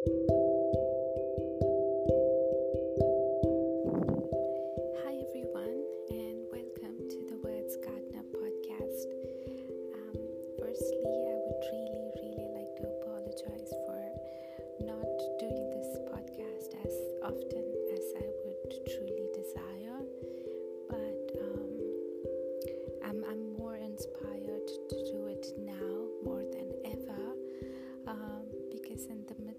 Hi, everyone, and welcome to the Words Gardener podcast. Um, firstly, I would really, really like to apologize for not doing this podcast as often as I would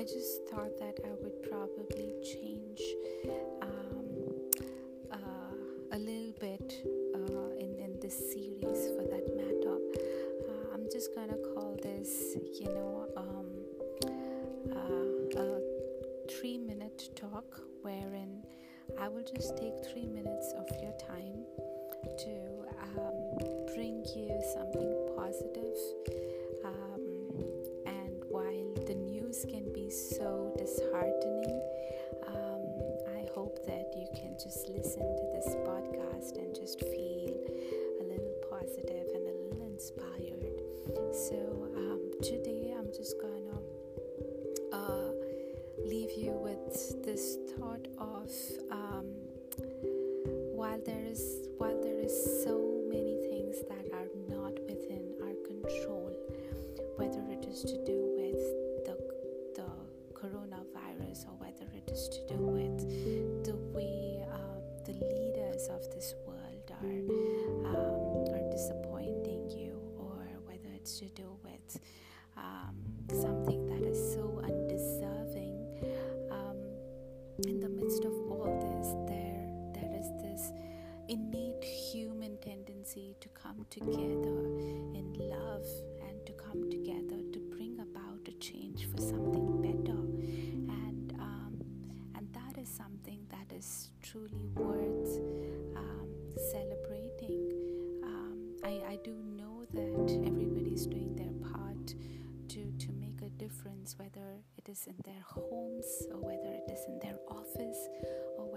I just thought that I would probably change. Um, uh, a little bit uh, in, in this series for that matter. Uh, I'm just gonna call this, you know, um, uh, a three minute talk wherein I will just take three minutes of your time to um, bring you something positive. So disheartening, um, I hope that you can just listen to this podcast and just feel a little positive and a little inspired. So um, today I'm just gonna uh, leave you with this thought of um, while there is while there is so many things that are not within our control, whether it is to do do with the way uh, the leaders of this world are um, are disappointing you or whether it's to do with um, something that is so undeserving. Um, in the midst of all this, there there is this innate human tendency to come together in love do know that everybody's doing their part to, to make a difference, whether it is in their homes or whether it is in their office or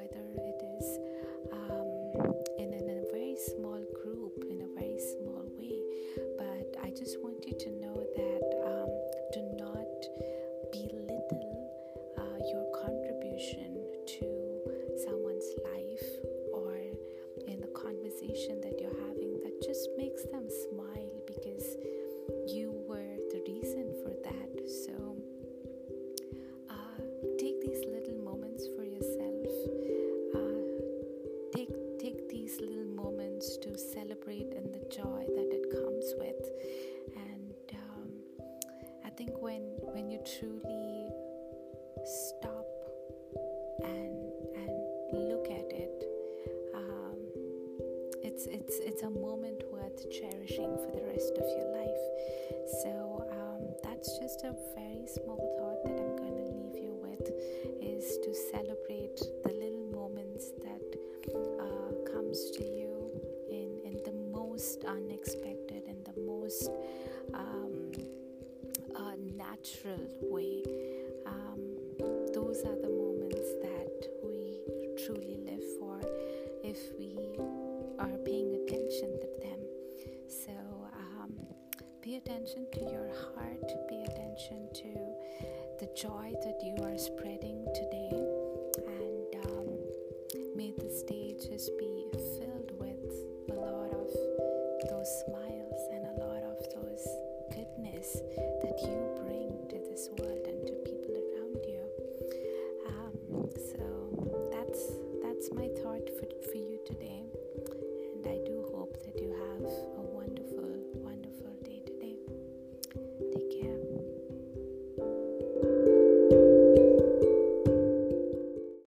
truly stop and and look at it, um, it's it's it's a moment worth cherishing for the rest of your life. So um, that's just a very small thought that I'm going to leave you with is to celebrate the little moments that uh, comes to you in in the most unexpected and the most um, natural way. Um, those are the moments that we truly live for if we are paying attention to them. So um, pay attention to your heart, pay attention to the joy that you are spreading today, and um, may the stages be